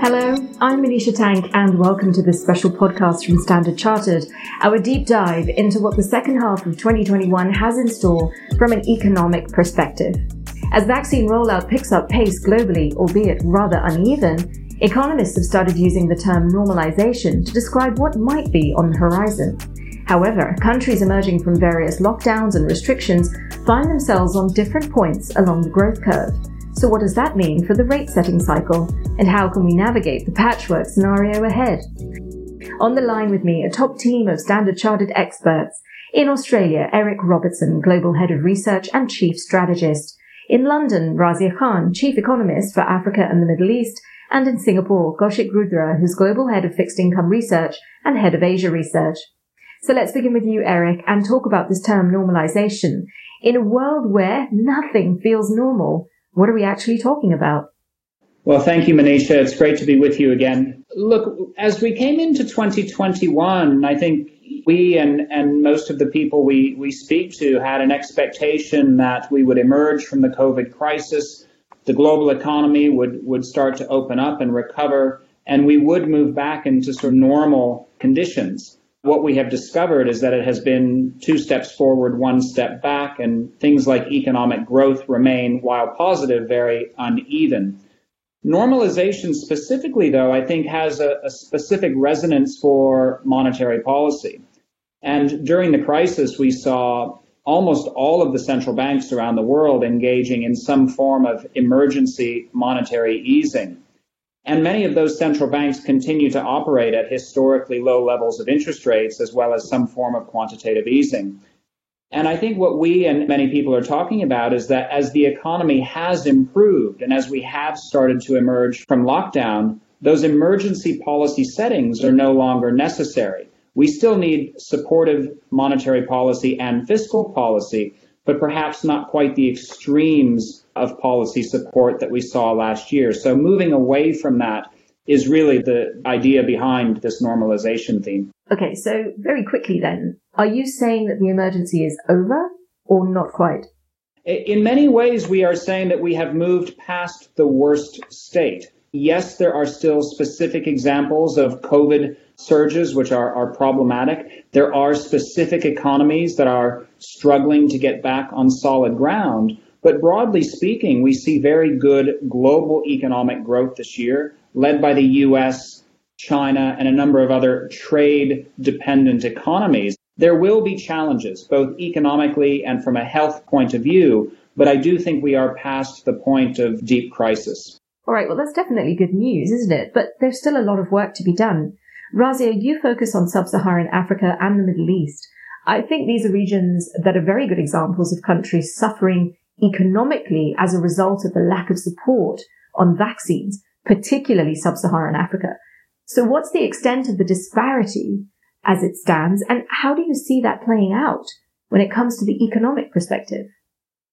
Hello, I'm Manisha Tank, and welcome to this special podcast from Standard Chartered, our deep dive into what the second half of 2021 has in store from an economic perspective. As vaccine rollout picks up pace globally, albeit rather uneven, economists have started using the term normalization to describe what might be on the horizon. However, countries emerging from various lockdowns and restrictions find themselves on different points along the growth curve. So, what does that mean for the rate setting cycle? And how can we navigate the patchwork scenario ahead? On the line with me, a top team of Standard Chartered experts. In Australia, Eric Robertson, Global Head of Research and Chief Strategist. In London, Razia Khan, Chief Economist for Africa and the Middle East. And in Singapore, Kaushik Rudra, who's Global Head of Fixed Income Research and Head of Asia Research. So let's begin with you, Eric, and talk about this term normalization. In a world where nothing feels normal, what are we actually talking about? Well, thank you, Manisha. It's great to be with you again. Look, as we came into 2021, I think we and, and most of the people we, we speak to had an expectation that we would emerge from the COVID crisis, the global economy would, would start to open up and recover, and we would move back into sort of normal conditions what we have discovered is that it has been two steps forward, one step back, and things like economic growth remain, while positive, very uneven. Normalization specifically, though, I think has a, a specific resonance for monetary policy. And during the crisis, we saw almost all of the central banks around the world engaging in some form of emergency monetary easing. And many of those central banks continue to operate at historically low levels of interest rates as well as some form of quantitative easing. And I think what we and many people are talking about is that as the economy has improved and as we have started to emerge from lockdown, those emergency policy settings are no longer necessary. We still need supportive monetary policy and fiscal policy, but perhaps not quite the extremes of policy support that we saw last year. So moving away from that is really the idea behind this normalization theme. Okay, so very quickly then, are you saying that the emergency is over or not quite? In many ways, we are saying that we have moved past the worst state. Yes, there are still specific examples of COVID surges which are, are problematic. There are specific economies that are struggling to get back on solid ground. But broadly speaking, we see very good global economic growth this year, led by the US, China, and a number of other trade dependent economies. There will be challenges, both economically and from a health point of view, but I do think we are past the point of deep crisis. All right, well, that's definitely good news, isn't it? But there's still a lot of work to be done. Razia, you focus on sub-Saharan Africa and the Middle East. I think these are regions that are very good examples of countries suffering economically as a result of the lack of support on vaccines, particularly sub-Saharan Africa. So what's the extent of the disparity as it stands and how do you see that playing out when it comes to the economic perspective?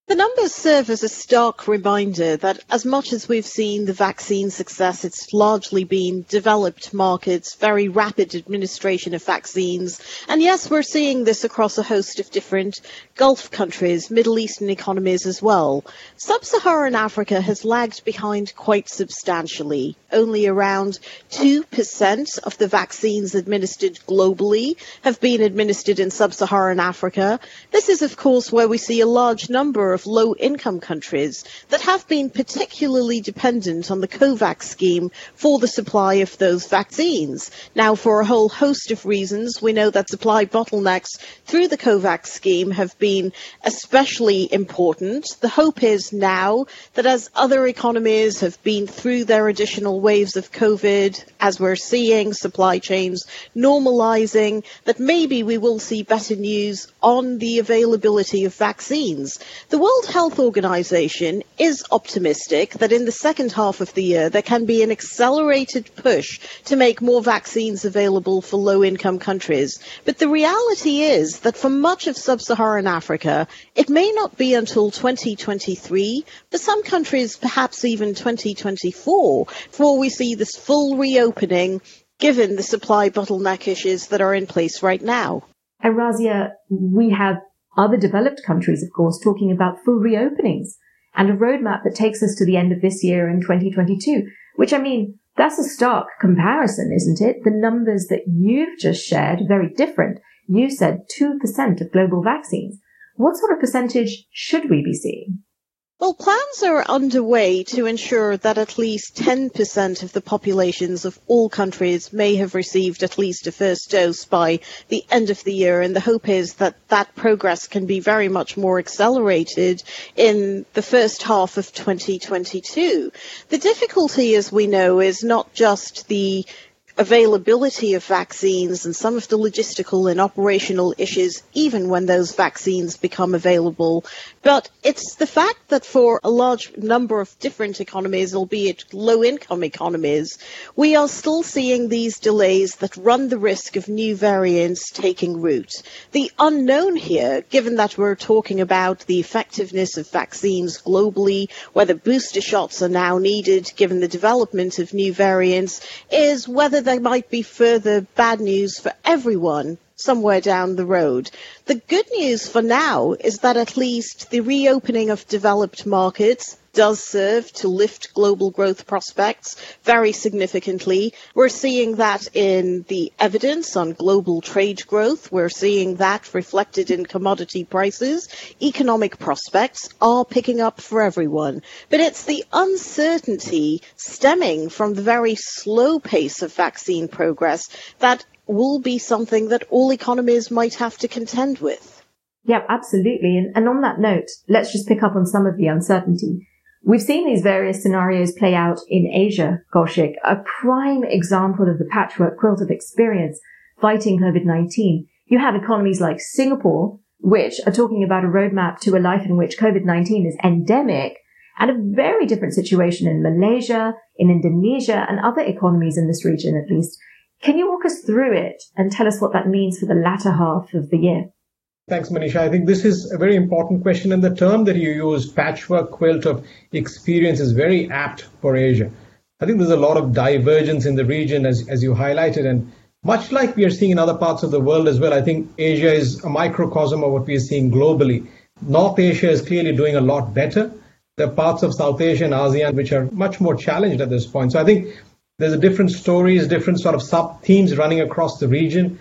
The numbers serve as a stark reminder that as much as we've seen the vaccine success, it's largely been developed markets, very rapid administration of vaccines. And yes, we're seeing this across a host of different Gulf countries, Middle Eastern economies as well. Sub-Saharan Africa has lagged behind quite substantially. Only around 2% of the vaccines administered globally have been administered in Sub-Saharan Africa. This is of course where we see a large number of low income countries that have been particularly dependent on the COVAX scheme for the supply of those vaccines. Now, for a whole host of reasons, we know that supply bottlenecks through the COVAX scheme have been especially important. The hope is now that as other economies have been through their additional waves of COVID, as we're seeing supply chains normalizing, that maybe we will see better news on the availability of vaccines. The World Health Organization is optimistic that in the second half of the year there can be an accelerated push to make more vaccines available for low income countries. But the reality is that for much of sub-Saharan Africa, it may not be until 2023, for some countries perhaps even 2024, before we see this full reopening given the supply bottleneck issues that are in place right now. And Razia, we have other developed countries, of course, talking about full reopenings and a roadmap that takes us to the end of this year in 2022, which I mean, That's a stark comparison, isn't it? The numbers that you've just shared are very different. You said 2% of global vaccines. What sort of percentage should we be seeing? Well, plans are underway to ensure that at least 10% of the populations of all countries may have received at least a first dose by the end of the year. And the hope is that that progress can be very much more accelerated in the first half of 2022. The difficulty, as we know, is not just the availability of vaccines and some of the logistical and operational issues, even when those vaccines become available. But it's the fact that for a large number of different economies, albeit low income economies, we are still seeing these delays that run the risk of new variants taking root. The unknown here, given that we're talking about the effectiveness of vaccines globally, whether booster shots are now needed given the development of new variants, is whether there might be further bad news for everyone somewhere down the road. The good news for now is that at least the reopening of developed markets does serve to lift global growth prospects very significantly. We're seeing that in the evidence on global trade growth. We're seeing that reflected in commodity prices. Economic prospects are picking up for everyone. But it's the uncertainty stemming from the very slow pace of vaccine progress that will be something that all economies might have to contend with. Yeah, absolutely. And, and on that note, let's just pick up on some of the uncertainty. We've seen these various scenarios play out in Asia, Kaushik, a prime example of the patchwork quilt of experience fighting COVID-19. You have economies like Singapore, which are talking about a roadmap to a life in which COVID-19 is endemic, and a very different situation in Malaysia, in Indonesia, and other economies in this region at least. Can you walk us through it and tell us what that means for the latter half of the year? Thanks, Manisha. I think this is a very important question, and the term that you used, patchwork quilt of experience, is very apt for Asia. I think there's a lot of divergence in the region, as, as you highlighted, and much like we are seeing in other parts of the world as well, I think Asia is a microcosm of what we are seeing globally. North Asia is clearly doing a lot better. There are parts of South Asia and ASEAN which are much more challenged at this point. So I think there's a different stories, different sort of sub themes running across the region.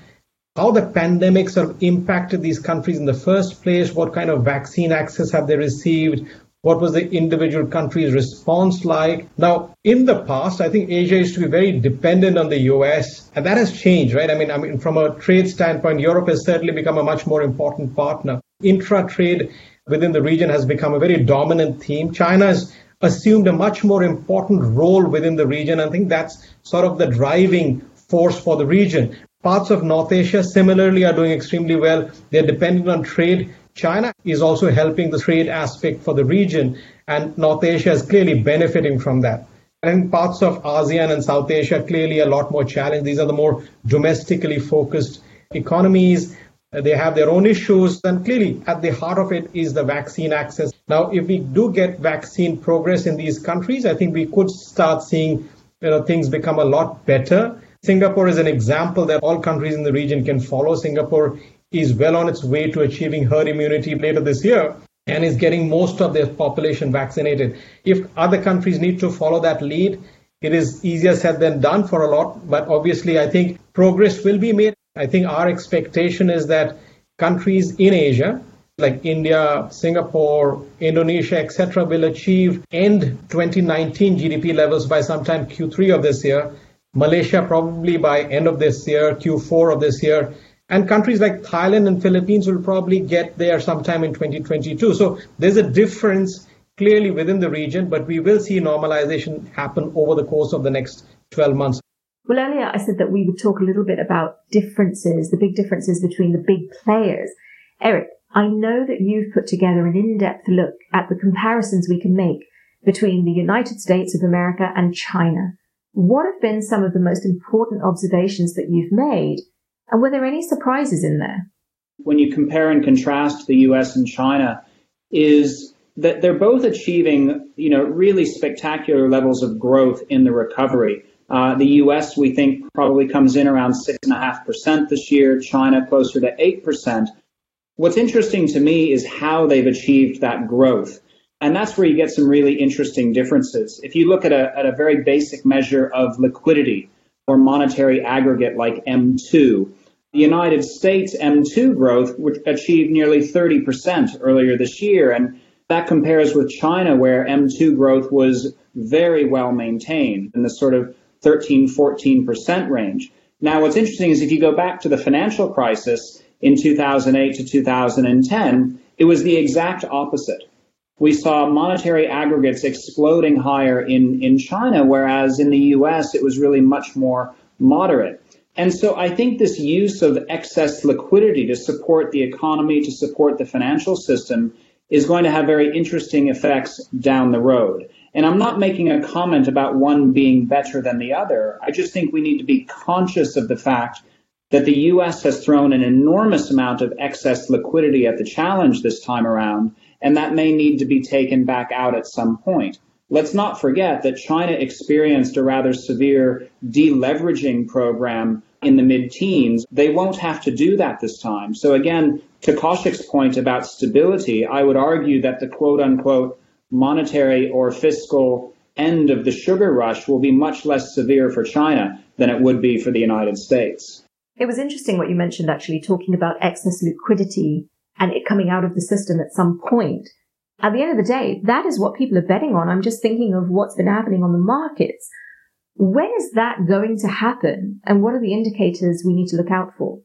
How the pandemic sort of impacted these countries in the first place, what kind of vaccine access have they received, what was the individual country's response like? Now, in the past, I think Asia used to be very dependent on the US, and that has changed, right? I mean, I mean, from a trade standpoint, Europe has certainly become a much more important partner. Intra trade within the region has become a very dominant theme. China has assumed a much more important role within the region. I think that's sort of the driving force for the region. Parts of North Asia similarly are doing extremely well. They're dependent on trade. China is also helping the trade aspect for the region, and North Asia is clearly benefiting from that. And parts of ASEAN and South Asia clearly a lot more challenged. These are the more domestically focused economies. They have their own issues, and clearly at the heart of it is the vaccine access. Now, if we do get vaccine progress in these countries, I think we could start seeing you know, things become a lot better. Singapore is an example that all countries in the region can follow. Singapore is well on its way to achieving herd immunity later this year and is getting most of their population vaccinated. If other countries need to follow that lead, it is easier said than done for a lot, but obviously I think progress will be made. I think our expectation is that countries in Asia, like India, Singapore, Indonesia, etc., will achieve end 2019 GDP levels by sometime Q3 of this year. Malaysia probably by end of this year, Q4 of this year. And countries like Thailand and Philippines will probably get there sometime in 2022. So there's a difference clearly within the region, but we will see normalization happen over the course of the next 12 months. Well, earlier I said that we would talk a little bit about differences, the big differences between the big players. Eric, I know that you've put together an in-depth look at the comparisons we can make between the United States of America and China. What have been some of the most important observations that you've made? And were there any surprises in there? When you compare and contrast the US and China, is that they're both achieving, you know, really spectacular levels of growth in the recovery. Uh, the U.S. we think probably comes in around six and a half percent this year. China closer to eight percent. What's interesting to me is how they've achieved that growth. And that's where you get some really interesting differences. If you look at a, at a very basic measure of liquidity or monetary aggregate like M2, the United States M2 growth achieved nearly 30% earlier this year. And that compares with China, where M2 growth was very well maintained in the sort of 13, 14% range. Now, what's interesting is if you go back to the financial crisis in 2008 to 2010, it was the exact opposite. We saw monetary aggregates exploding higher in, in China, whereas in the US it was really much more moderate. And so I think this use of excess liquidity to support the economy, to support the financial system, is going to have very interesting effects down the road. And I'm not making a comment about one being better than the other. I just think we need to be conscious of the fact that the US has thrown an enormous amount of excess liquidity at the challenge this time around, and that may need to be taken back out at some point. Let's not forget that China experienced a rather severe deleveraging program in the mid teens. They won't have to do that this time. So again, to Kaushik's point about stability, I would argue that the quote unquote monetary or fiscal end of the sugar rush will be much less severe for China than it would be for the United States. It was interesting what you mentioned actually talking about excess liquidity and it coming out of the system at some point. At the end of the day, that is what people are betting on. I'm just thinking of what's been happening on the markets. When is that going to happen? And what are the indicators we need to look out for?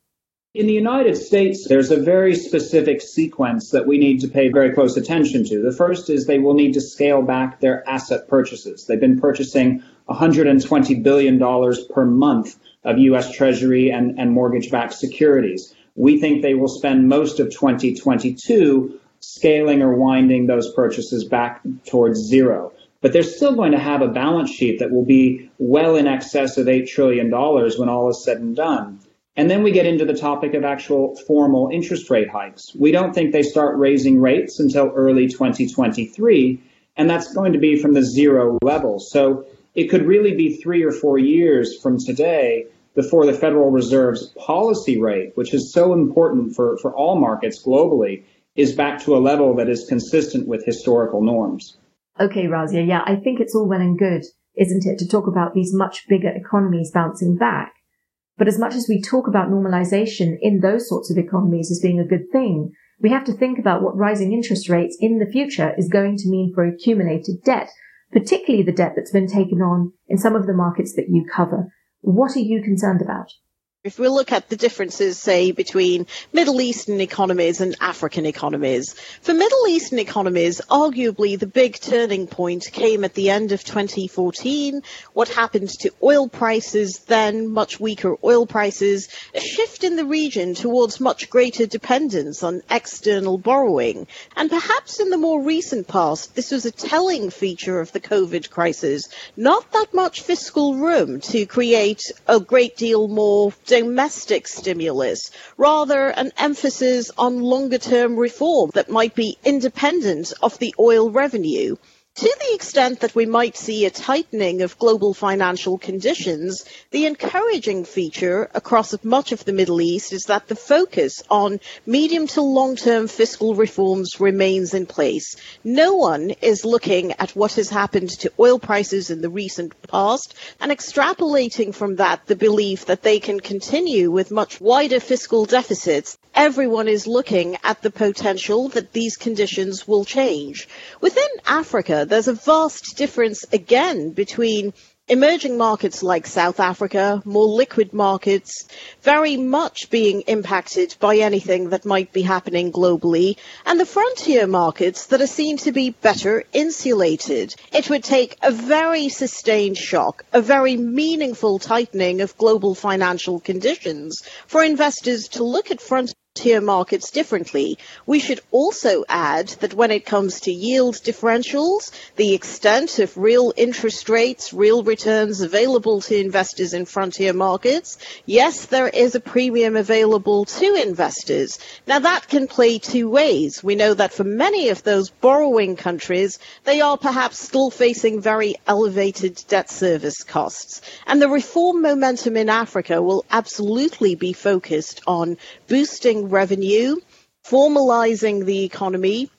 In the United States, there's a very specific sequence that we need to pay very close attention to. The first is they will need to scale back their asset purchases. They've been purchasing $120 billion per month of U.S. Treasury and, and mortgage backed securities. We think they will spend most of 2022 scaling or winding those purchases back towards zero. But they're still going to have a balance sheet that will be well in excess of $8 trillion when all is said and done. And then we get into the topic of actual formal interest rate hikes. We don't think they start raising rates until early 2023, and that's going to be from the zero level. So it could really be three or four years from today before the Federal Reserve's policy rate, which is so important for, for all markets globally, is back to a level that is consistent with historical norms. Okay, Razia, yeah, I think it's all well and good, isn't it, to talk about these much bigger economies bouncing back. But as much as we talk about normalization in those sorts of economies as being a good thing, we have to think about what rising interest rates in the future is going to mean for accumulated debt, particularly the debt that's been taken on in some of the markets that you cover. What are you concerned about? If we look at the differences, say, between Middle Eastern economies and African economies, for Middle Eastern economies, arguably the big turning point came at the end of 2014. What happened to oil prices then, much weaker oil prices, a shift in the region towards much greater dependence on external borrowing. And perhaps in the more recent past, this was a telling feature of the COVID crisis. Not that much fiscal room to create a great deal more domestic stimulus, rather an emphasis on longer term reform that might be independent of the oil revenue. To the extent that we might see a tightening of global financial conditions, the encouraging feature across much of the Middle East is that the focus on medium to long term fiscal reforms remains in place. No one is looking at what has happened to oil prices in the recent past and extrapolating from that the belief that they can continue with much wider fiscal deficits everyone is looking at the potential that these conditions will change. Within Africa, there's a vast difference again between emerging markets like South Africa, more liquid markets, very much being impacted by anything that might be happening globally, and the frontier markets that are seen to be better insulated. It would take a very sustained shock, a very meaningful tightening of global financial conditions for investors to look at frontier tier markets differently. We should also add that when it comes to yield differentials, the extent of real interest rates, real returns available to investors in frontier markets, yes, there is a premium available to investors. Now that can play two ways. We know that for many of those borrowing countries, they are perhaps still facing very elevated debt service costs. And the reform momentum in Africa will absolutely be focused on boosting revenue, formalizing the economy,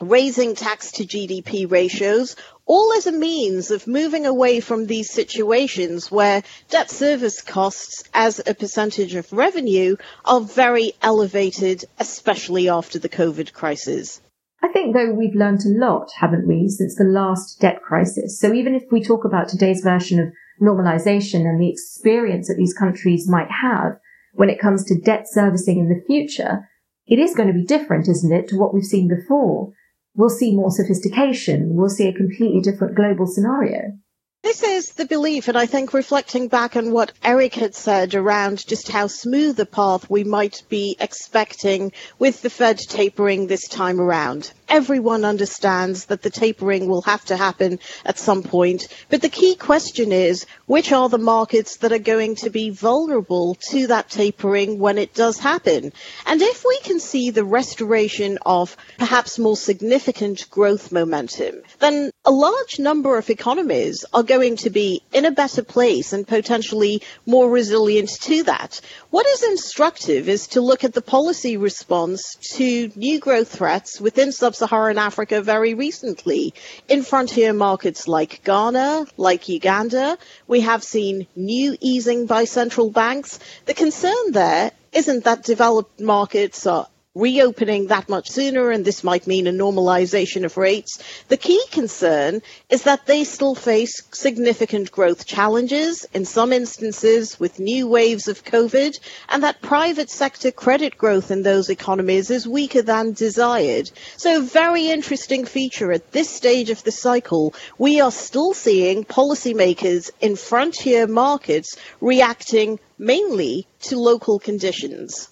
raising tax to GDP ratios, all as a means of moving away from these situations where debt service costs as a percentage of revenue are very elevated, especially after the COVID crisis. I think, though, we've learned a lot, haven't we, since the last debt crisis. So even if we talk about today's version of normalization and the experience that these countries might have when it comes to debt servicing in the future, it is going to be different, isn't it, to what we've seen before? We'll see more sophistication. We'll see a completely different global scenario. This is the belief, and I think reflecting back on what Eric had said around just how smooth a path we might be expecting with the Fed tapering this time around. Everyone understands that the tapering will have to happen at some point, but the key question is which are the markets that are going to be vulnerable to that tapering when it does happen? And if we can see the restoration of perhaps more significant growth momentum, then a large number of economies are going to be in a better place and potentially more resilient to that. What is instructive is to look at the policy response to new growth threats within sub-Saharan Africa very recently. In frontier markets like Ghana, like Uganda, we have seen new easing by central banks. The concern there isn't that developed markets are reopening that much sooner, and this might mean a normalization of rates. The key concern is that they still face significant growth challenges, in some instances with new waves of COVID, and that private sector credit growth in those economies is weaker than desired. So, a very interesting feature at this stage of the cycle, we are still seeing policymakers in frontier markets reacting mainly to local conditions.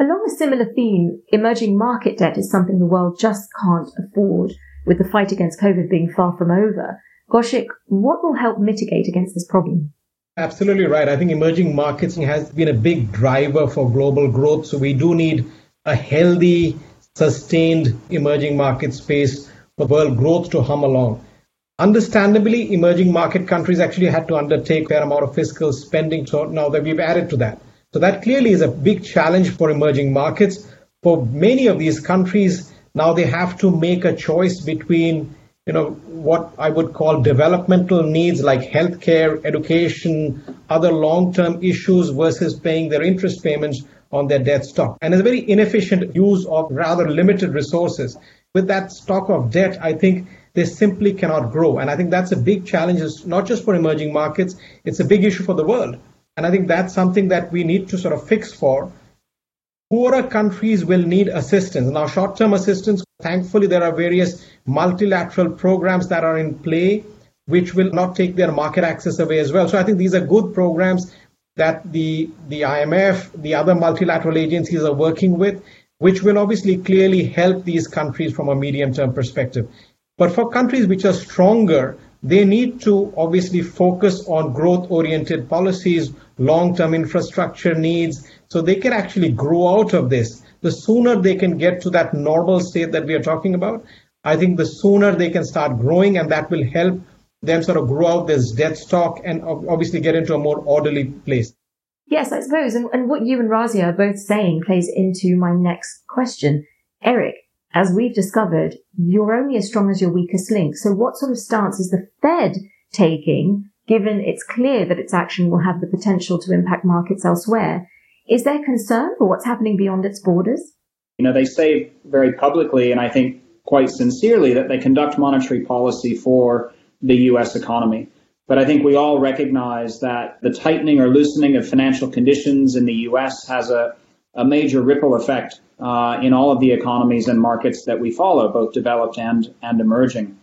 Along a similar theme, emerging market debt is something the world just can't afford, with the fight against COVID being far from over. Kaushik, what will help mitigate against this problem? Absolutely right. I think emerging markets has been a big driver for global growth. So we do need a healthy, sustained emerging market space for world growth to hum along. Understandably, emerging market countries actually had to undertake a fair amount of fiscal spending. So now that we've added to that. So that clearly is a big challenge for emerging markets. For many of these countries, now they have to make a choice between, you know, what I would call developmental needs like healthcare, education, other long-term issues versus paying their interest payments on their debt stock. And it's a very inefficient use of rather limited resources. With that stock of debt, I think they simply cannot grow. And I think that's a big challenge, not just for emerging markets, it's a big issue for the world. And I think that's something that we need to sort of fix for. Poorer countries will need assistance. Now, short term assistance, thankfully, there are various multilateral programs that are in play which will not take their market access away as well. So I think these are good programs that the, the IMF, the other multilateral agencies are working with, which will obviously clearly help these countries from a medium term perspective. But for countries which are stronger, they need to obviously focus on growth oriented policies, long term infrastructure needs, so they can actually grow out of this. The sooner they can get to that normal state that we are talking about, I think the sooner they can start growing, and that will help them sort of grow out this debt stock and obviously get into a more orderly place. Yes, I suppose. And, and what you and Razia are both saying plays into my next question. Eric, as we've discovered, you're only as strong as your weakest link. So what sort of stance is the Fed taking, given it's clear that its action will have the potential to impact markets elsewhere? Is there concern for what's happening beyond its borders? You know, they say very publicly, and I think quite sincerely, that they conduct monetary policy for the U.S. economy. But I think we all recognize that the tightening or loosening of financial conditions in the U.S. has a, a major ripple effect uh, in all of the economies and markets that we follow, both developed and, and emerging.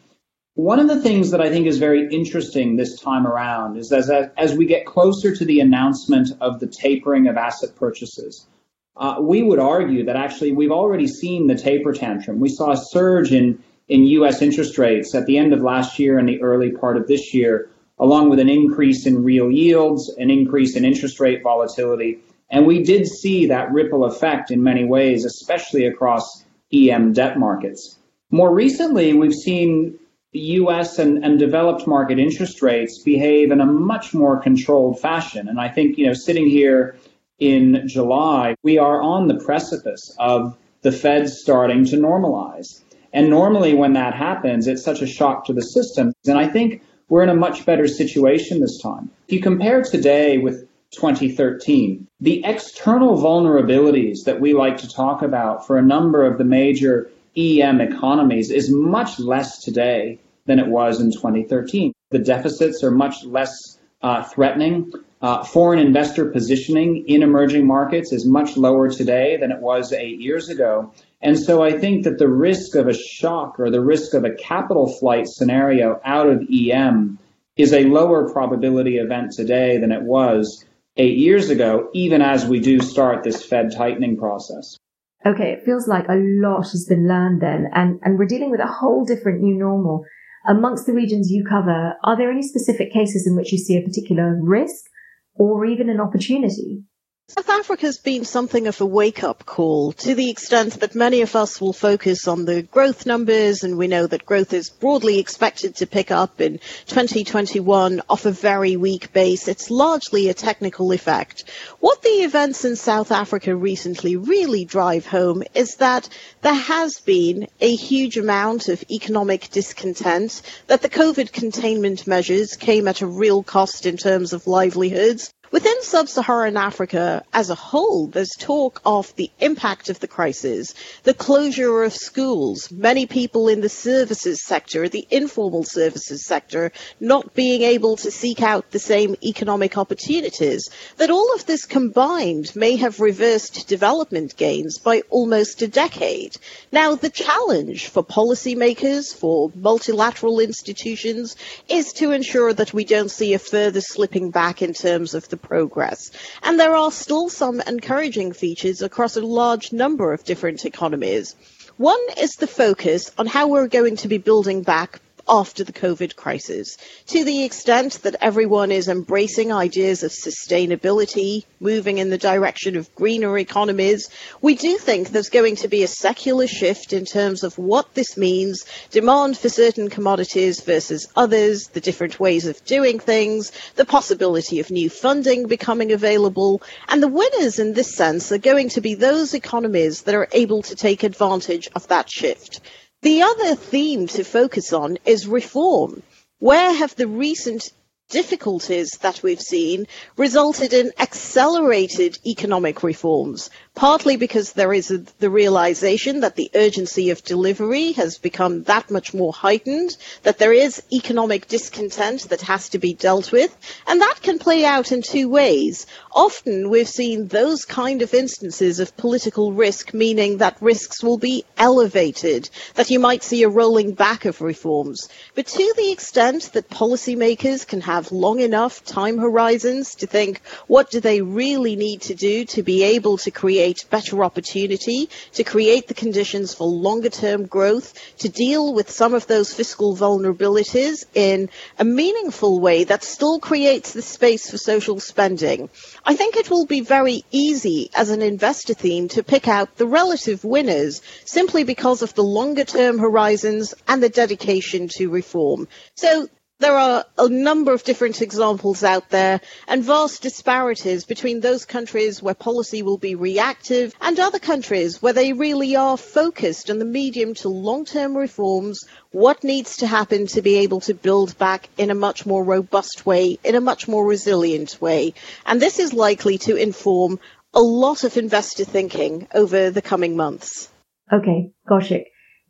One of the things that I think is very interesting this time around is as, as we get closer to the announcement of the tapering of asset purchases, uh, we would argue that actually we've already seen the taper tantrum. We saw a surge in, in U.S. interest rates at the end of last year and the early part of this year, along with an increase in real yields, an increase in interest rate volatility, and we did see that ripple effect in many ways, especially across EM debt markets. More recently, we've seen US and, and developed market interest rates behave in a much more controlled fashion. And I think, you know, sitting here in July, we are on the precipice of the Fed starting to normalize. And normally when that happens, it's such a shock to the system. And I think we're in a much better situation this time. If you compare today with 2013, the external vulnerabilities that we like to talk about for a number of the major EM economies is much less today than it was in 2013. The deficits are much less uh, threatening. Uh, foreign investor positioning in emerging markets is much lower today than it was eight years ago. And so I think that the risk of a shock or the risk of a capital flight scenario out of EM is a lower probability event today than it was eight years ago, even as we do start this Fed tightening process. Okay, it feels like a lot has been learned then, and, and we're dealing with a whole different new normal. Amongst the regions you cover, are there any specific cases in which you see a particular risk or even an opportunity? South Africa's been something of a wake up call to the extent that many of us will focus on the growth numbers, and we know that growth is broadly expected to pick up in 2021 off a very weak base. It's largely a technical effect. What the events in South Africa recently really drive home is that there has been a huge amount of economic discontent, that the COVID containment measures came at a real cost in terms of livelihoods, Within sub-Saharan Africa as a whole, there's talk of the impact of the crisis, the closure of schools, many people in the services sector, the informal services sector, not being able to seek out the same economic opportunities, that all of this combined may have reversed development gains by almost a decade. Now, the challenge for policymakers, for multilateral institutions, is to ensure that we don't see a further slipping back in terms of the progress. And there are still some encouraging features across a large number of different economies. One is the focus on how we're going to be building back after the COVID crisis. To the extent that everyone is embracing ideas of sustainability, moving in the direction of greener economies, we do think there's going to be a secular shift in terms of what this means, demand for certain commodities versus others, the different ways of doing things, the possibility of new funding becoming available, and the winners in this sense are going to be those economies that are able to take advantage of that shift. The other theme to focus on is reform. Where have the recent difficulties that we've seen resulted in accelerated economic reforms, partly because there is a, the realization that the urgency of delivery has become that much more heightened, that there is economic discontent that has to be dealt with, and that can play out in two ways. Often we've seen those kind of instances of political risk, meaning that risks will be elevated, that you might see a rolling back of reforms. But to the extent that policymakers can have long enough time horizons to think, what do they really need to do to be able to create better opportunity, to create the conditions for longer term growth, to deal with some of those fiscal vulnerabilities in a meaningful way that still creates the space for social spending. I think it will be very easy as an investor theme to pick out the relative winners simply because of the longer term horizons and the dedication to reform. So there are a number of different examples out there and vast disparities between those countries where policy will be reactive and other countries where they really are focused on the medium to long-term reforms, what needs to happen to be able to build back in a much more robust way, in a much more resilient way. And this is likely to inform a lot of investor thinking over the coming months. Okay, Kaushik.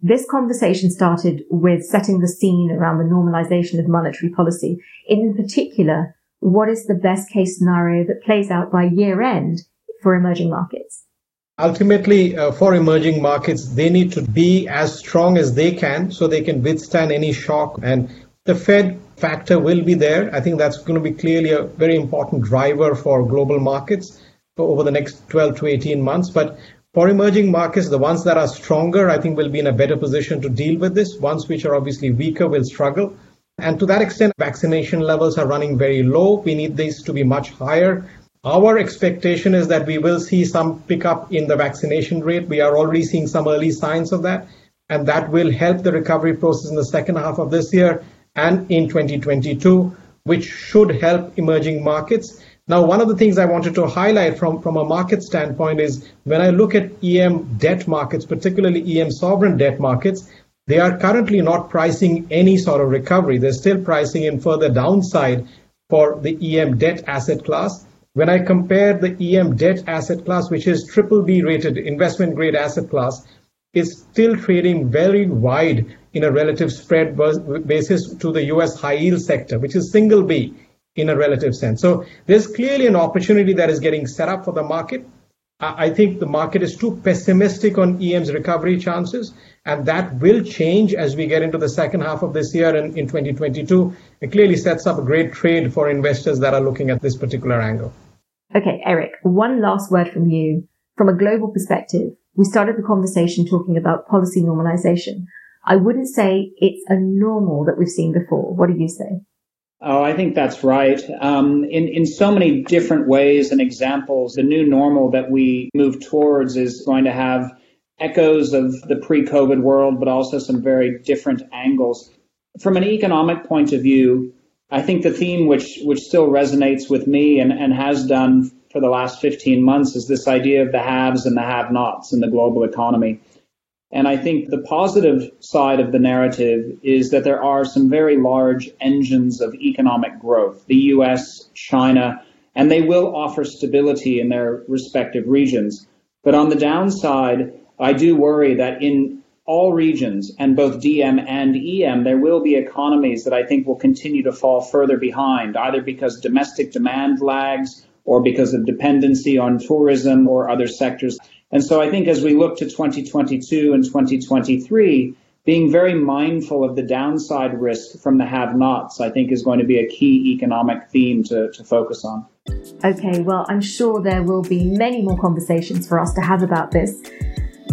This conversation started with setting the scene around the normalization of monetary policy. In particular, what is the best case scenario that plays out by year end for emerging markets? Ultimately, uh, for emerging markets, they need to be as strong as they can so they can withstand any shock. And the Fed factor will be there. I think that's going to be clearly a very important driver for global markets over the next 12 to 18 months. But for emerging markets, the ones that are stronger, I think, will be in a better position to deal with this. Ones which are obviously weaker will struggle. And to that extent, vaccination levels are running very low. We need these to be much higher. Our expectation is that we will see some pickup in the vaccination rate. We are already seeing some early signs of that. And that will help the recovery process in the second half of this year and in 2022, which should help emerging markets. Now, one of the things I wanted to highlight from, from a market standpoint is when I look at EM debt markets, particularly EM sovereign debt markets, they are currently not pricing any sort of recovery. They're still pricing in further downside for the EM debt asset class. When I compare the EM debt asset class, which is triple B rated investment grade asset class, is still trading very wide in a relative spread basis to the US high yield sector, which is single B in a relative sense. So there's clearly an opportunity that is getting set up for the market. I think the market is too pessimistic on EM's recovery chances, and that will change as we get into the second half of this year and in 2022. It clearly sets up a great trade for investors that are looking at this particular angle. Okay, Eric, one last word from you. From a global perspective, we started the conversation talking about policy normalization. I wouldn't say it's a normal that we've seen before. What do you say? Oh, I think that's right. Um, in in so many different ways and examples, the new normal that we move towards is going to have echoes of the pre-COVID world, but also some very different angles. From an economic point of view, I think the theme which which still resonates with me and, and has done for the last 15 months is this idea of the haves and the have-nots in the global economy. And I think the positive side of the narrative is that there are some very large engines of economic growth, the US, China, and they will offer stability in their respective regions. But on the downside, I do worry that in all regions and both DM and EM, there will be economies that I think will continue to fall further behind, either because domestic demand lags or because of dependency on tourism or other sectors. And so I think as we look to 2022 and 2023, being very mindful of the downside risk from the have nots, I think is going to be a key economic theme to, to focus on. Okay, well, I'm sure there will be many more conversations for us to have about this.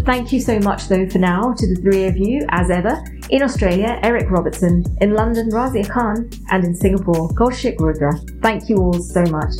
Thank you so much, though, for now to the three of you, as ever. In Australia, Eric Robertson. In London, Razia Khan. And in Singapore, Kaushik Rudra. Thank you all so much.